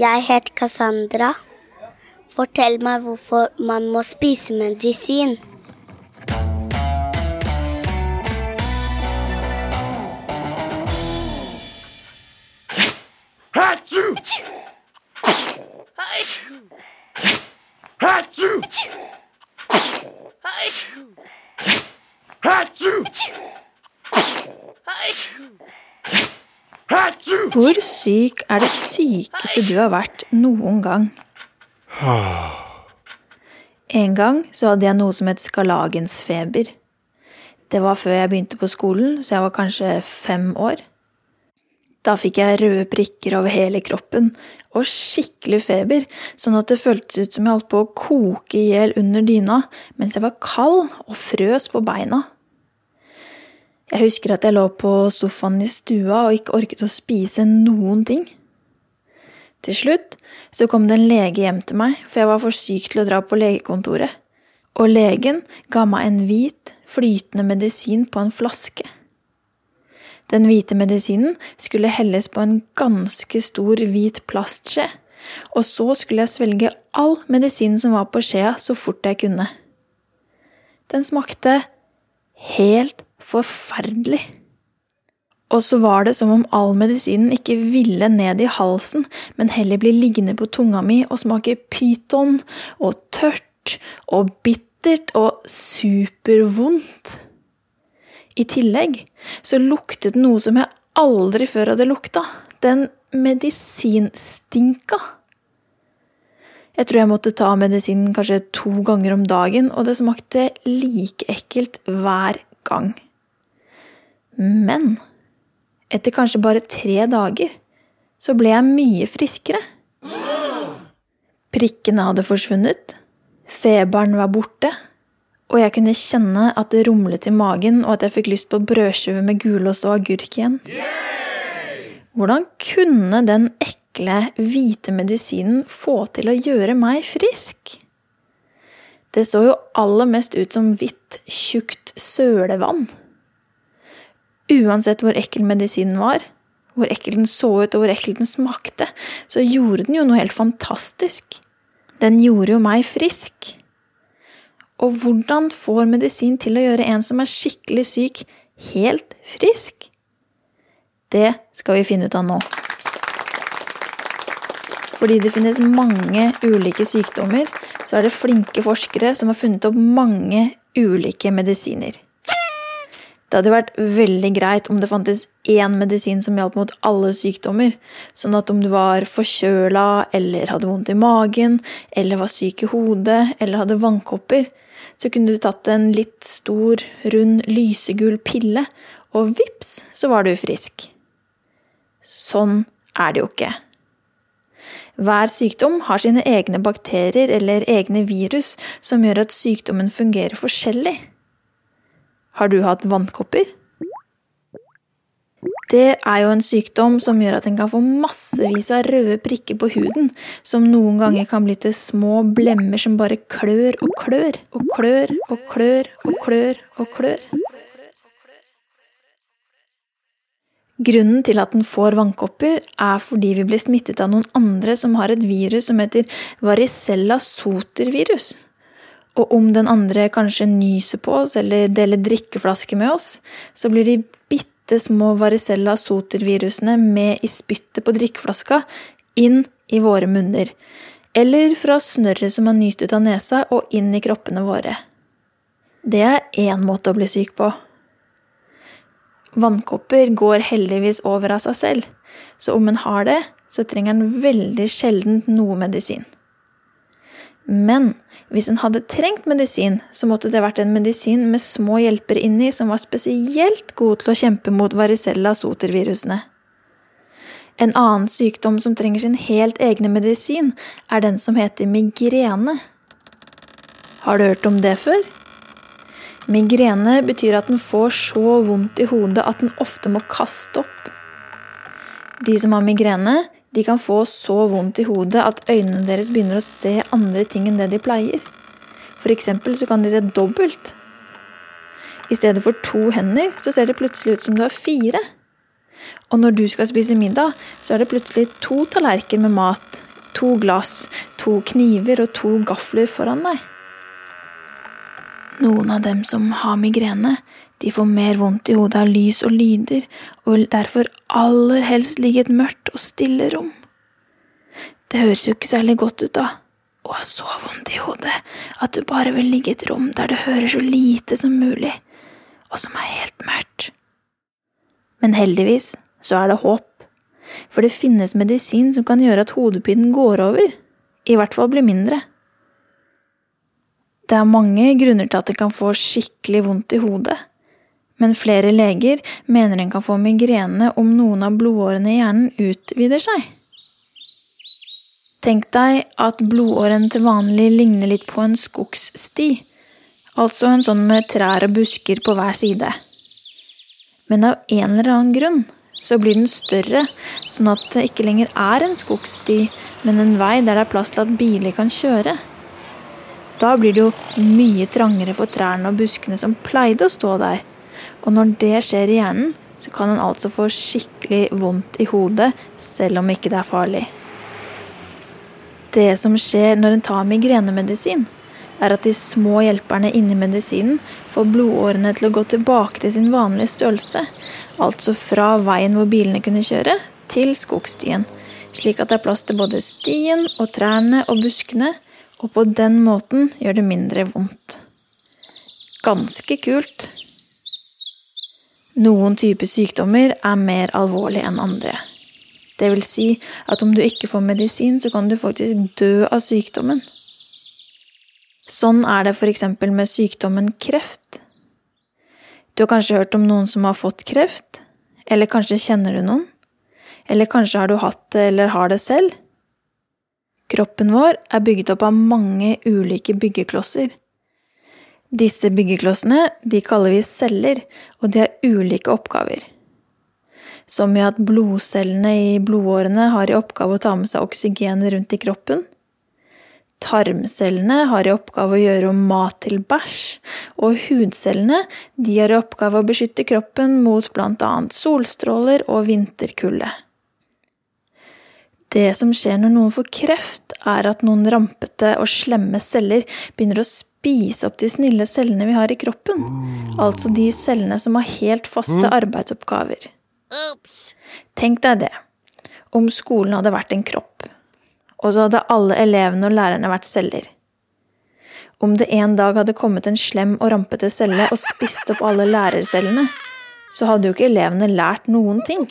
Jeg heter Cassandra. Fortell meg hvorfor man må spise medisin. Hatsu! Hvor syk er det sykeste du har vært noen gang? En gang så hadde jeg noe som het skarlagensfeber. Det var før jeg begynte på skolen, så jeg var kanskje fem år. Da fikk jeg røde prikker over hele kroppen og skikkelig feber, sånn at det føltes ut som jeg holdt på å koke i hjel under dyna mens jeg var kald og frøs på beina. Jeg husker at jeg lå på sofaen i stua og ikke orket å spise noen ting. Til slutt så kom det en lege hjem til meg, for jeg var for syk til å dra på legekontoret, og legen ga meg en hvit, flytende medisin på en flaske. Den hvite medisinen skulle helles på en ganske stor hvit plastskje, og så skulle jeg svelge all medisinen som var på skjea, så fort jeg kunne. Den smakte helt forferdelig. Og så var det som om all medisinen ikke ville ned i halsen, men heller bli liggende på tunga mi og smake pyton og tørt og bittert og supervondt. I tillegg så luktet det noe som jeg aldri før hadde lukta. Den medisinstinka. Jeg tror jeg måtte ta medisinen kanskje to ganger om dagen, og det smakte like ekkelt hver gang. Men etter kanskje bare tre dager så ble jeg mye friskere. Prikkene hadde forsvunnet, feberen var borte, og jeg kunne kjenne at det rumlet i magen, og at jeg fikk lyst på brødskive med gulost og agurk igjen. Hvordan kunne den ekle, hvite medisinen få til å gjøre meg frisk? Det så jo aller mest ut som hvitt, tjukt sølevann. Uansett hvor ekkel medisinen var, hvor ekkel den så ut og hvor ekkel den smakte, så gjorde den jo noe helt fantastisk. Den gjorde jo meg frisk. Og hvordan får medisin til å gjøre en som er skikkelig syk, helt frisk? Det skal vi finne ut av nå. Fordi det finnes mange ulike sykdommer, så er det flinke forskere som har funnet opp mange ulike medisiner. Det hadde vært veldig greit om det fantes én medisin som hjalp mot alle sykdommer, sånn at om du var forkjøla eller hadde vondt i magen, eller var syk i hodet eller hadde vannkopper, så kunne du tatt en litt stor, rund, lysegul pille, og vips, så var du frisk. Sånn er det jo ikke. Hver sykdom har sine egne bakterier eller egne virus som gjør at sykdommen fungerer forskjellig. Har du hatt vannkopper? Det er jo en sykdom som gjør at en kan få massevis av røde prikker på huden, som noen ganger kan bli til små blemmer som bare klør og klør og klør og klør og klør og klør. Grunnen til at den får vannkopper, er fordi vi blir smittet av noen andre som har et virus som heter varicella soter-virus. Og om den andre kanskje nyser på oss eller deler drikkeflaske med oss, så blir de bitte små varicella soter-virusene med i spyttet på drikkeflaska inn i våre munner. Eller fra snørret som har nyst ut av nesa og inn i kroppene våre. Det er én måte å bli syk på. Vannkopper går heldigvis over av seg selv, så om en har det, så trenger en veldig sjelden noe medisin. Men hvis hun hadde trengt medisin, så måtte det vært en medisin med små hjelpere inni som var spesielt god til å kjempe mot varicella-sotervirusene. En annen sykdom som trenger sin helt egne medisin, er den som heter migrene. Har du hørt om det før? Migrene betyr at den får så vondt i hodet at den ofte må kaste opp. De som har migrene, de kan få så vondt i hodet at øynene deres begynner å se andre ting enn det de pleier. For eksempel så kan de se dobbelt. I stedet for to hender, så ser det plutselig ut som du har fire. Og når du skal spise middag, så er det plutselig to tallerkener med mat to glass, to kniver og to gafler foran deg. Noen av dem som har migrene, de får mer vondt i hodet av lys og lyder, og vil derfor aller helst ligge i et mørkt og stille rom. Det høres jo ikke særlig godt ut, da, å ha så vondt i hodet at du bare vil ligge i et rom der det hører så lite som mulig, og som er helt mørkt. Men heldigvis så er det håp, for det finnes medisin som kan gjøre at hodepinen går over, i hvert fall blir mindre. Det er mange grunner til at det kan få skikkelig vondt i hodet, men flere leger mener en kan få migrene om noen av blodårene i hjernen utvider seg. Tenk deg at blodåren til vanlig ligner litt på en skogssti, altså en sånn med trær og busker på hver side. Men av en eller annen grunn så blir den større, sånn at det ikke lenger er en skogssti, men en vei der det er plass til at biler kan kjøre. Da blir det jo mye trangere for trærne og buskene som pleide å stå der. Og når det skjer i hjernen, så kan en altså få skikkelig vondt i hodet, selv om ikke det er farlig. Det som skjer når en tar migrenemedisin, er at de små hjelperne inni medisinen får blodårene til å gå tilbake til sin vanlige størrelse, altså fra veien hvor bilene kunne kjøre, til skogstien, slik at det er plass til både stien og trærne og buskene, og på den måten gjør det mindre vondt. Ganske kult. Noen typer sykdommer er mer alvorlige enn andre. Det vil si at om du ikke får medisin, så kan du faktisk dø av sykdommen. Sånn er det f.eks. med sykdommen kreft. Du har kanskje hørt om noen som har fått kreft? Eller kanskje kjenner du noen? Eller kanskje har du hatt det eller har det selv? Kroppen vår er bygget opp av mange ulike byggeklosser. Disse byggeklossene de kaller vi celler, og de har ulike oppgaver. Som i at blodcellene i blodårene har i oppgave å ta med seg oksygen rundt i kroppen. Tarmcellene har i oppgave å gjøre om mat til bæsj, og hudcellene de har i oppgave å beskytte kroppen mot annet solstråler og vinterkulde. Det som skjer når noen får kreft, er at noen rampete og slemme celler begynner å spise opp de snille cellene vi har i kroppen. Altså de cellene som har helt faste mm. arbeidsoppgaver. Tenk deg det. Om skolen hadde vært en kropp, og så hadde alle elevene og lærerne vært celler. Om det en dag hadde kommet en slem og rampete celle og spist opp alle lærercellene, så hadde jo ikke elevene lært noen ting.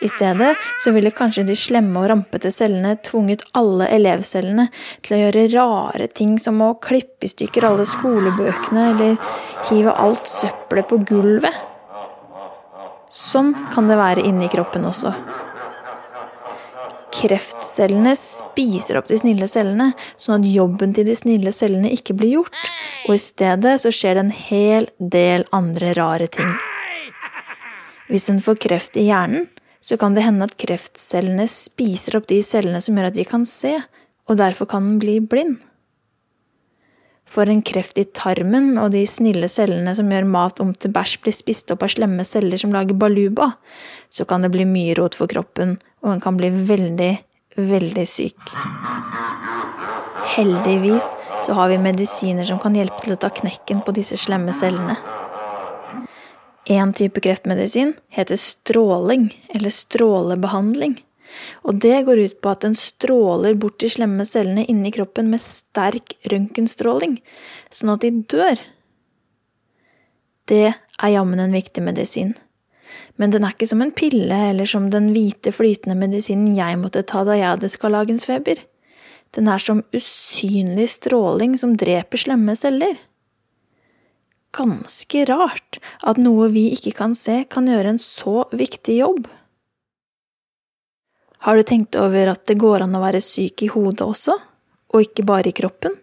I stedet så ville kanskje de slemme og rampete cellene tvunget alle elevcellene til å gjøre rare ting som å klippe i stykker alle skolebøkene eller hive alt søppelet på gulvet. Sånn kan det være inni kroppen også. Kreftcellene spiser opp de snille cellene, sånn at jobben til de snille cellene ikke blir gjort, og i stedet så skjer det en hel del andre rare ting. Hvis en får kreft i hjernen, så kan det hende at kreftcellene spiser opp de cellene som gjør at vi kan se, og derfor kan den bli blind. For en kreft i tarmen og de snille cellene som gjør mat om til bæsj, blir spist opp av slemme celler som lager baluba, så kan det bli mye rot for kroppen, og en kan bli veldig, veldig syk. Heldigvis så har vi medisiner som kan hjelpe til å ta knekken på disse slemme cellene. En type kreftmedisin heter stråling, eller strålebehandling. Og det går ut på at den stråler bort de slemme cellene inni kroppen med sterk røntgenstråling, sånn at de dør. Det er jammen en viktig medisin. Men den er ikke som en pille eller som den hvite, flytende medisinen jeg måtte ta da jeg hadde skarlagensfeber. Den er som usynlig stråling som dreper slemme celler. Ganske rart at noe vi ikke kan se, kan gjøre en så viktig jobb. Har du tenkt over at det går an å være syk i hodet også, og ikke bare i kroppen?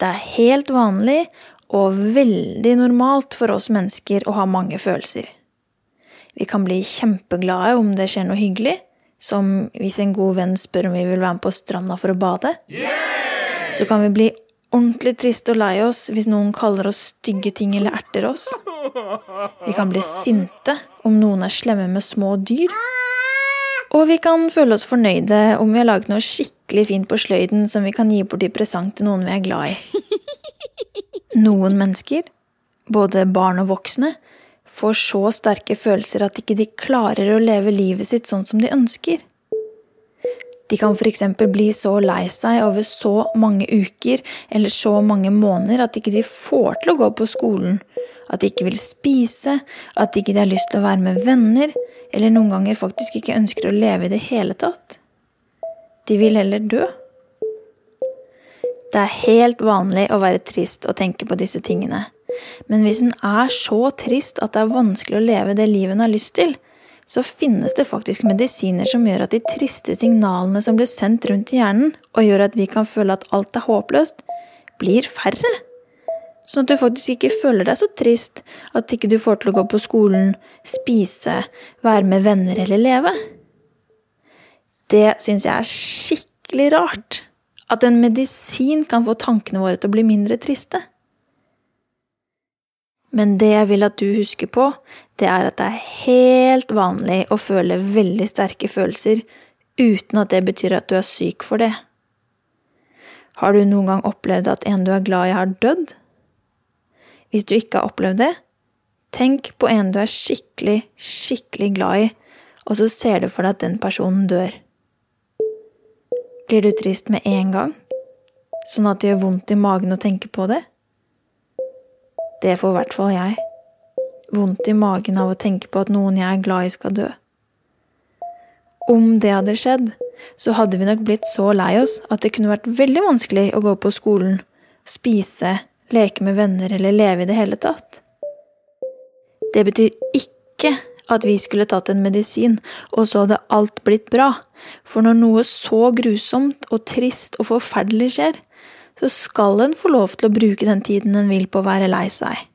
Det er helt vanlig og veldig normalt for oss mennesker å ha mange følelser. Vi kan bli kjempeglade om det skjer noe hyggelig, som hvis en god venn spør om vi vil være med på stranda for å bade. Så kan vi bli ordentlig triste og lei oss hvis noen kaller oss stygge ting eller erter oss. Vi kan bli sinte om noen er slemme med små dyr. Og vi kan føle oss fornøyde om vi har laget noe skikkelig fint på sløyden som vi kan gi bort i presang til noen vi er glad i. Noen mennesker, både barn og voksne, får så sterke følelser at ikke de klarer å leve livet sitt sånn som de ønsker. De kan f.eks. bli så lei seg over så mange uker eller så mange måneder at ikke de får til å gå på skolen, at de ikke vil spise, at de ikke har lyst til å være med venner, eller noen ganger faktisk ikke ønsker å leve i det hele tatt. De vil heller dø. Det er helt vanlig å være trist og tenke på disse tingene, men hvis en er så trist at det er vanskelig å leve det livet en har lyst til, så finnes det faktisk medisiner som gjør at de triste signalene som blir sendt rundt i hjernen, og gjør at vi kan føle at alt er håpløst, blir færre. Sånn at du faktisk ikke føler deg så trist, at ikke du får til å gå på skolen, spise, være med venner eller leve. Det syns jeg er skikkelig rart. At en medisin kan få tankene våre til å bli mindre triste. Men det jeg vil at du husker på, det er at det er helt vanlig å føle veldig sterke følelser uten at det betyr at du er syk for det. Har du noen gang opplevd at en du er glad i, har dødd? Hvis du ikke har opplevd det, tenk på en du er skikkelig, skikkelig glad i, og så ser du for deg at den personen dør. Blir du trist med en gang, sånn at det gjør vondt i magen å tenke på det? Det får i hvert fall jeg vondt i magen av å tenke på at noen jeg er glad i, skal dø. Om det hadde skjedd, så hadde vi nok blitt så lei oss at det kunne vært veldig vanskelig å gå på skolen, spise, leke med venner eller leve i det hele tatt. Det betyr ikke at vi skulle tatt en medisin, og så hadde alt blitt bra, for når noe så grusomt og trist og forferdelig skjer, så skal en få lov til å bruke den tiden en vil på å være lei seg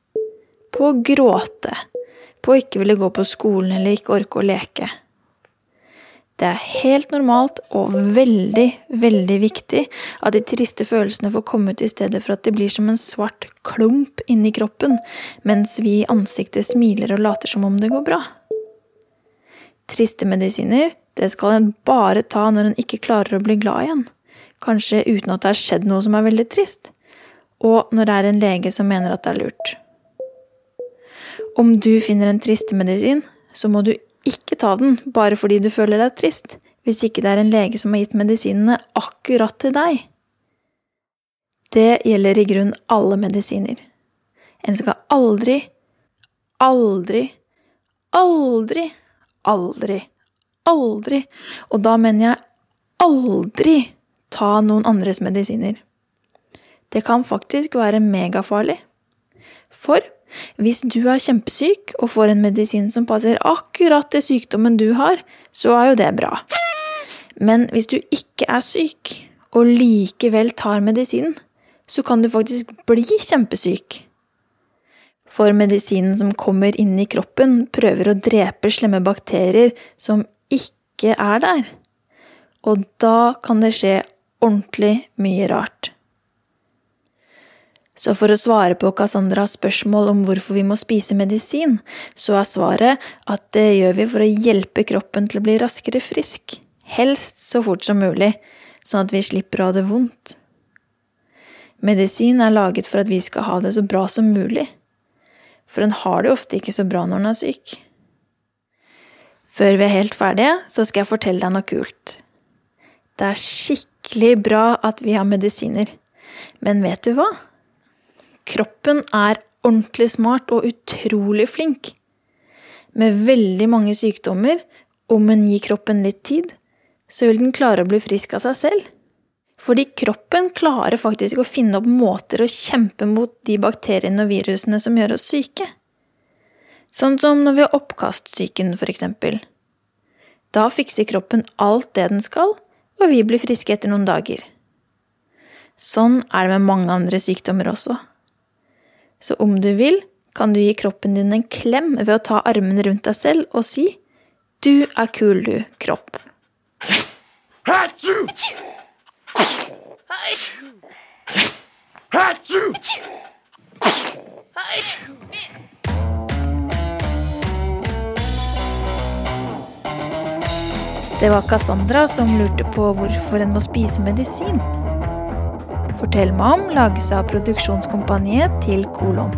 på å gråte, på å ikke ville gå på skolen eller ikke orke å leke. Det er helt normalt og veldig, veldig viktig at de triste følelsene får komme ut i stedet for at de blir som en svart klump inni kroppen, mens vi i ansiktet smiler og later som om det går bra. Triste medisiner, det skal en bare ta når en ikke klarer å bli glad igjen, kanskje uten at det har skjedd noe som er veldig trist, og når det er en lege som mener at det er lurt. Om du finner en tristemedisin, så må du ikke ta den bare fordi du føler deg trist, hvis ikke det er en lege som har gitt medisinene akkurat til deg. Det gjelder i grunn alle medisiner. En skal aldri, aldri, aldri, aldri, aldri, og da mener jeg aldri, ta noen andres medisiner. Det kan faktisk være megafarlig. For hvis du er kjempesyk og får en medisin som passer akkurat til sykdommen du har, så er jo det bra. Men hvis du ikke er syk, og likevel tar medisinen, så kan du faktisk bli kjempesyk. For medisinen som kommer inn i kroppen, prøver å drepe slemme bakterier som ikke er der. Og da kan det skje ordentlig mye rart. Så for å svare på Cassandras spørsmål om hvorfor vi må spise medisin, så er svaret at det gjør vi for å hjelpe kroppen til å bli raskere frisk, helst så fort som mulig, sånn at vi slipper å ha det vondt. Medisin er laget for at vi skal ha det så bra som mulig, for en har det ofte ikke så bra når en er syk. Før vi er helt ferdige, så skal jeg fortelle deg noe kult. Det er skikkelig bra at vi har medisiner, men vet du hva? Kroppen er ordentlig smart og utrolig flink. Med veldig mange sykdommer, om en gir kroppen litt tid, så vil den klare å bli frisk av seg selv. Fordi kroppen klarer faktisk å finne opp måter å kjempe mot de bakteriene og virusene som gjør oss syke. Sånn som når vi har oppkastsyken, for eksempel. Da fikser kroppen alt det den skal, og vi blir friske etter noen dager. Sånn er det med mange andre sykdommer også. Så om du vil, kan du gi kroppen din en klem ved å ta armene rundt deg selv og si Du er kul, du, kropp. Hatsu! Hatsu! Hatsu! Hatsju! Det var Cassandra som lurte på hvorfor en må spise medisin. Fortell meg om lages av produksjonskompaniet til Kolon.